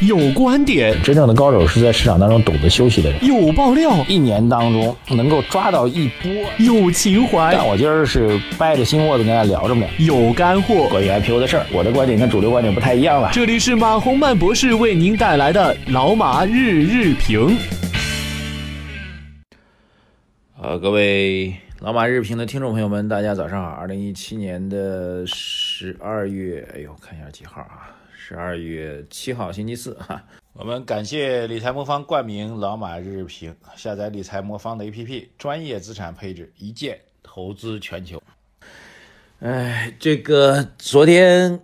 有观点，真正的高手是在市场当中懂得休息的人。有爆料，一年当中能够抓到一波。有情怀，但我今儿是掰着心窝子跟大家聊着呢。有干货，关于 IPO 的事儿，我的观点跟主流观点不太一样了。这里是马洪曼博士为您带来的老马日日评。呃，各位老马日评的听众朋友们，大家早上好。二零一七年的十二月，哎呦，看一下几号啊？十二月七号，星期四哈。我们感谢理财魔方冠名老马日评，下载理财魔方的 APP，专业资产配置，一键投资全球。哎，这个昨天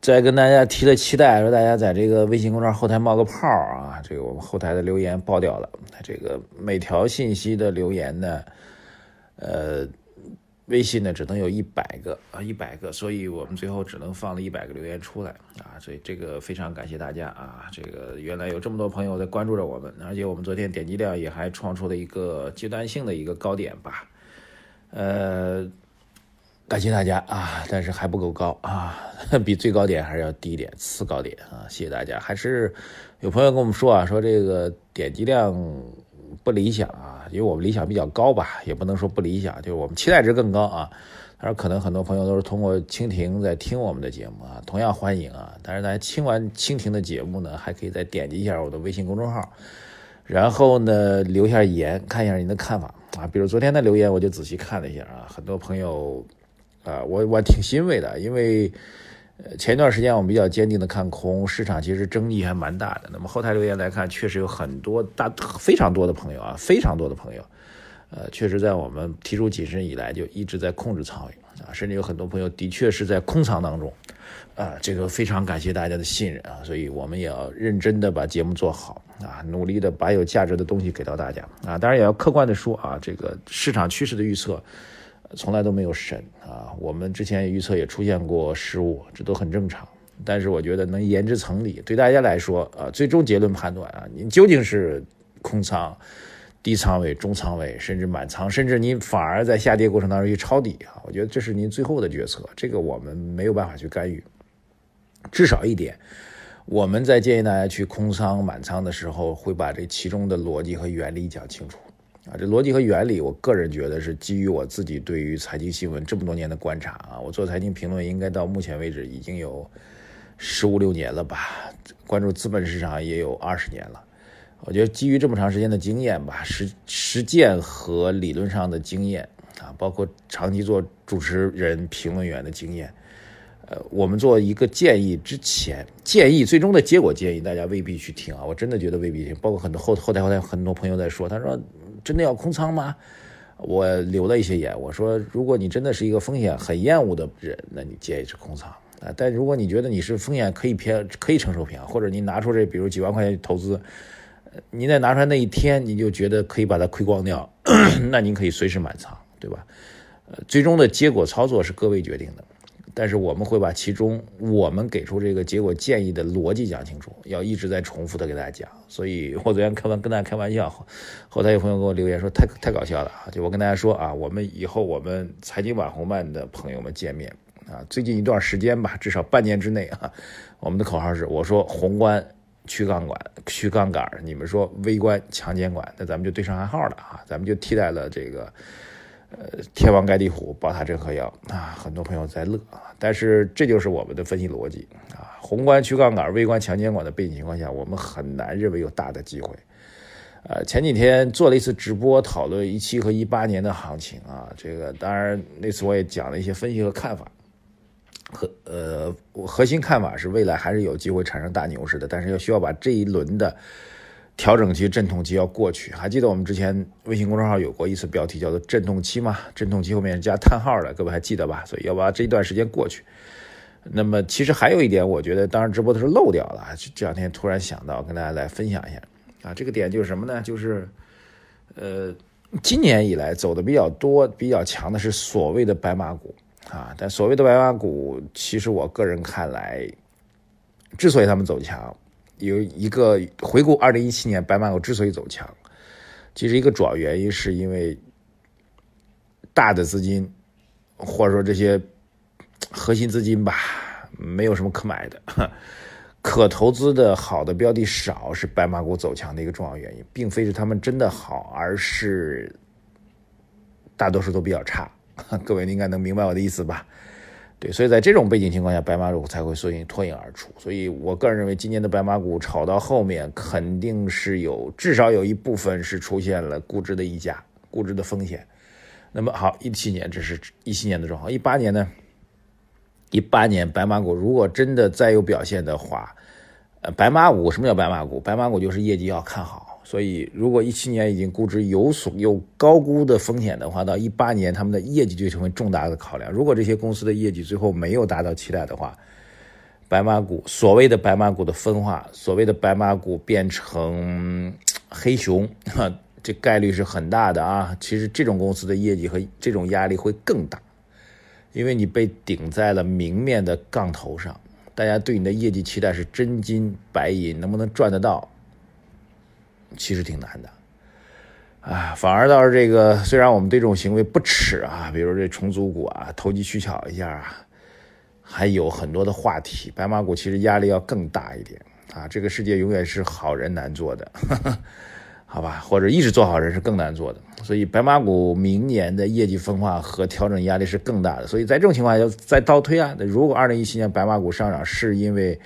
在跟大家提了期待，说大家在这个微信公众号后台冒个泡啊。这个我们后台的留言爆掉了，这个每条信息的留言呢，呃。微信呢只能有一百个啊，一百个，所以我们最后只能放了一百个留言出来啊，所以这个非常感谢大家啊，这个原来有这么多朋友在关注着我们，而且我们昨天点击量也还创出了一个阶段性的一个高点吧，呃，感谢大家啊，但是还不够高啊，比最高点还是要低一点，次高点啊，谢谢大家，还是有朋友跟我们说啊，说这个点击量。不理想啊，因为我们理想比较高吧，也不能说不理想，就是我们期待值更高啊。他说可能很多朋友都是通过蜻蜓在听我们的节目啊，同样欢迎啊。但是大家听完蜻蜓的节目呢，还可以再点击一下我的微信公众号，然后呢留下言，看一下您的看法啊。比如昨天的留言，我就仔细看了一下啊，很多朋友啊，我我挺欣慰的，因为。前一段时间我们比较坚定的看空市场，其实争议还蛮大的。那么后台留言来看，确实有很多大非常多的朋友啊，非常多的朋友，呃，确实在我们提出谨慎以来就一直在控制仓位啊，甚至有很多朋友的确是在空仓当中啊。这个非常感谢大家的信任啊，所以我们也要认真的把节目做好啊，努力的把有价值的东西给到大家啊。当然也要客观的说啊，这个市场趋势的预测。从来都没有神啊！我们之前预测也出现过失误，这都很正常。但是我觉得能言之成理，对大家来说啊，最终结论判断啊，你究竟是空仓、低仓位、中仓位，甚至满仓，甚至你反而在下跌过程当中去抄底啊，我觉得这是您最后的决策，这个我们没有办法去干预。至少一点，我们在建议大家去空仓、满仓的时候，会把这其中的逻辑和原理讲清楚。啊，这逻辑和原理，我个人觉得是基于我自己对于财经新闻这么多年的观察啊。我做财经评论应该到目前为止已经有十五六年了吧，关注资本市场也有二十年了。我觉得基于这么长时间的经验吧，实实践和理论上的经验啊，包括长期做主持人、评论员的经验，呃，我们做一个建议之前，建议最终的结果建议大家未必去听啊。我真的觉得未必听，包括很多后后台后台很多朋友在说，他说。真的要空仓吗？我留了一些言，我说，如果你真的是一个风险很厌恶的人，那你建议是空仓啊。但如果你觉得你是风险可以偏可以承受平，或者你拿出这比如几万块钱投资，你在拿出来那一天你就觉得可以把它亏光掉，那您可以随时满仓，对吧？呃，最终的结果操作是各位决定的。但是我们会把其中我们给出这个结果建议的逻辑讲清楚，要一直在重复的给大家讲。所以我昨天开完跟大家开玩笑，后台有朋友给我留言说太太搞笑了！就我跟大家说啊，我们以后我们财经网红漫的朋友们见面啊，最近一段时间吧，至少半年之内啊，我们的口号是我说宏观去杠杆去杠杆，你们说微观强监管，那咱们就对上暗号了啊，咱们就替代了这个。呃，天王盖地虎，宝塔镇河妖啊，很多朋友在乐啊，但是这就是我们的分析逻辑啊。宏观去杠杆，微观强监管的背景情况下，我们很难认为有大的机会。呃，前几天做了一次直播，讨论一七和一八年的行情啊，这个当然那次我也讲了一些分析和看法，核呃核心看法是未来还是有机会产生大牛市的，但是要需要把这一轮的。调整期、阵痛期要过去，还记得我们之前微信公众号有过一次标题叫做“阵痛期”吗？阵痛期后面是加叹号的，各位还记得吧？所以要把这一段时间过去。那么其实还有一点，我觉得当时直播的时候漏掉了，这两天突然想到跟大家来分享一下啊。这个点就是什么呢？就是呃，今年以来走的比较多、比较强的是所谓的白马股啊。但所谓的白马股，其实我个人看来，之所以他们走强。有一个回顾，二零一七年白马股之所以走强，其实一个主要原因是因为大的资金或者说这些核心资金吧，没有什么可买的，可投资的好的标的少是白马股走强的一个重要原因，并非是他们真的好，而是大多数都比较差。各位应该能明白我的意思吧？对，所以在这种背景情况下，白马股才会缩影脱颖而出。所以我个人认为，今年的白马股炒到后面，肯定是有至少有一部分是出现了估值的溢价、估值的风险。那么好，一七年这是一七年的状况，一八年呢？一八年白马股如果真的再有表现的话，呃，白马股什么叫白马股？白马股就是业绩要看好。所以，如果一七年已经估值有所有高估的风险的话，到一八年他们的业绩就成为重大的考量。如果这些公司的业绩最后没有达到期待的话，白马股所谓的白马股的分化，所谓的白马股变成黑熊，这概率是很大的啊。其实这种公司的业绩和这种压力会更大，因为你被顶在了明面的杠头上，大家对你的业绩期待是真金白银，能不能赚得到？其实挺难的，啊，反而倒是这个，虽然我们对这种行为不耻啊，比如这重组股啊，投机取巧一下啊，还有很多的话题。白马股其实压力要更大一点啊，这个世界永远是好人难做的，好吧？或者一直做好人是更难做的，所以白马股明年的业绩分化和调整压力是更大的。所以在这种情况下，再倒推啊，那如果二零一七年白马股上涨是因为。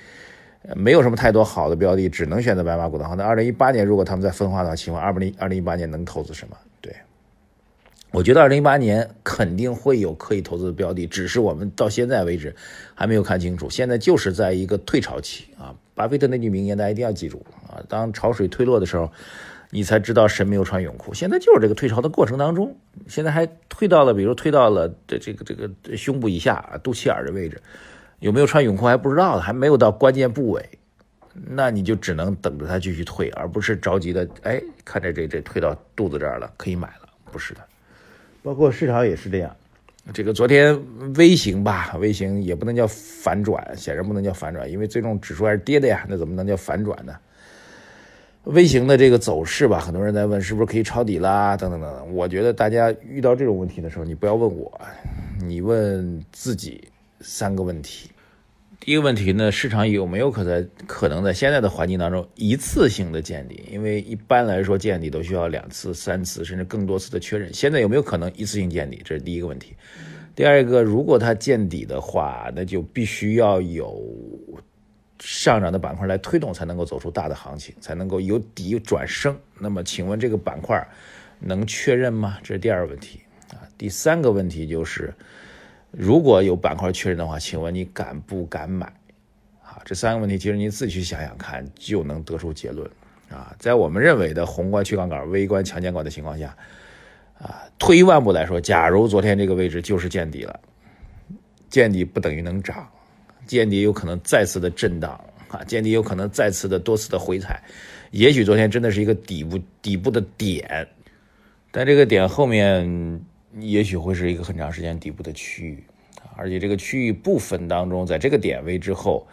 没有什么太多好的标的，只能选择白马股的话，那二零一八年如果他们在分化的情况，二零二零一八年能投资什么？对，我觉得二零一八年肯定会有可以投资的标的，只是我们到现在为止还没有看清楚。现在就是在一个退潮期啊，巴菲特那句名言大家一定要记住啊，当潮水退落的时候，你才知道神没有穿泳裤。现在就是这个退潮的过程当中，现在还退到了，比如退到了这这个这个胸部以下、肚脐眼的位置。有没有穿泳裤还不知道呢还没有到关键部位，那你就只能等着它继续退，而不是着急的。哎，看着这这退到肚子这儿了，可以买了，不是的。包括市场也是这样。这个昨天微型吧，微型也不能叫反转，显然不能叫反转，因为最终指数还是跌的呀，那怎么能叫反转呢？微型的这个走势吧，很多人在问是不是可以抄底啦，等等等等。我觉得大家遇到这种问题的时候，你不要问我，你问自己。三个问题，第一个问题呢，市场有没有可在可能在现在的环境当中一次性的见底？因为一般来说见底都需要两次、三次甚至更多次的确认。现在有没有可能一次性见底？这是第一个问题。第二个，如果它见底的话，那就必须要有上涨的板块来推动，才能够走出大的行情，才能够由底转升。那么，请问这个板块能确认吗？这是第二个问题啊。第三个问题就是。如果有板块确认的话，请问你敢不敢买？啊，这三个问题其实你自己去想想看，就能得出结论。啊，在我们认为的宏观去杠杆、微观强监管的情况下，啊，退一万步来说，假如昨天这个位置就是见底了，见底不等于能涨，见底有可能再次的震荡，啊，见底有可能再次的多次的回踩，也许昨天真的是一个底部底部的点，但这个点后面。也许会是一个很长时间底部的区域，而且这个区域部分当中，在这个点位之后，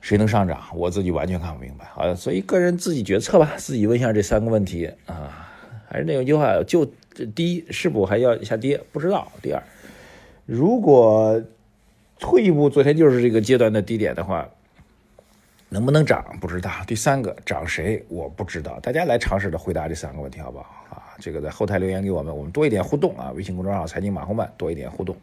谁能上涨，我自己完全看不明白。好，所以个人自己决策吧，自己问一下这三个问题啊。还是那句话，就第一，是否还要下跌？不知道。第二，如果退一步，昨天就是这个阶段的低点的话，能不能涨？不知道。第三个，涨谁？我不知道。大家来尝试着回答这三个问题，好不好？啊。这个在后台留言给我们，我们多一点互动啊！微信公众号“财经马后曼”多一点互动。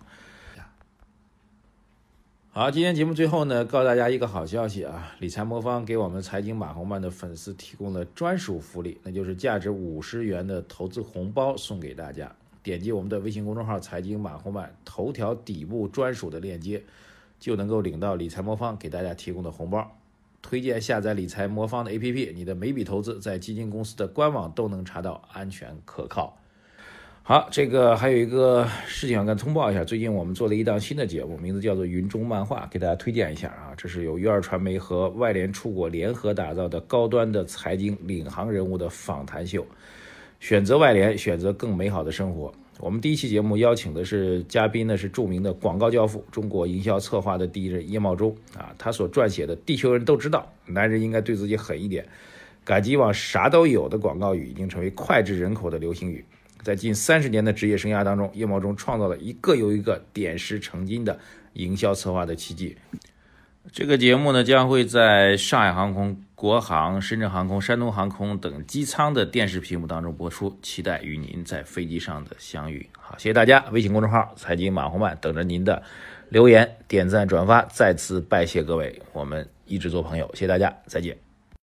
好，今天节目最后呢，告诉大家一个好消息啊！理财魔方给我们“财经马后曼”的粉丝提供了专属福利，那就是价值五十元的投资红包送给大家。点击我们的微信公众号“财经马后曼”头条底部专属的链接，就能够领到理财魔方给大家提供的红包。推荐下载理财魔方的 APP，你的每笔投资在基金公司的官网都能查到，安全可靠。好，这个还有一个事情想跟通报一下，最近我们做了一档新的节目，名字叫做《云中漫画》，给大家推荐一下啊。这是由鱼儿传媒和外联出国联合打造的高端的财经领航人物的访谈秀，选择外联，选择更美好的生活。我们第一期节目邀请的是嘉宾呢，是著名的广告教父，中国营销策划的第一人叶茂中啊。他所撰写的《地球人都知道，男人应该对自己狠一点》，赶集网啥都有的广告语，已经成为脍炙人口的流行语。在近三十年的职业生涯当中，叶茂中创造了一个又一个点石成金的营销策划的奇迹。这个节目呢将会在上海航空、国航、深圳航空、山东航空等机舱的电视屏幕当中播出，期待与您在飞机上的相遇。好，谢谢大家！微信公众号“财经马红漫”等着您的留言、点赞、转发。再次拜谢各位，我们一直做朋友，谢谢大家，再见。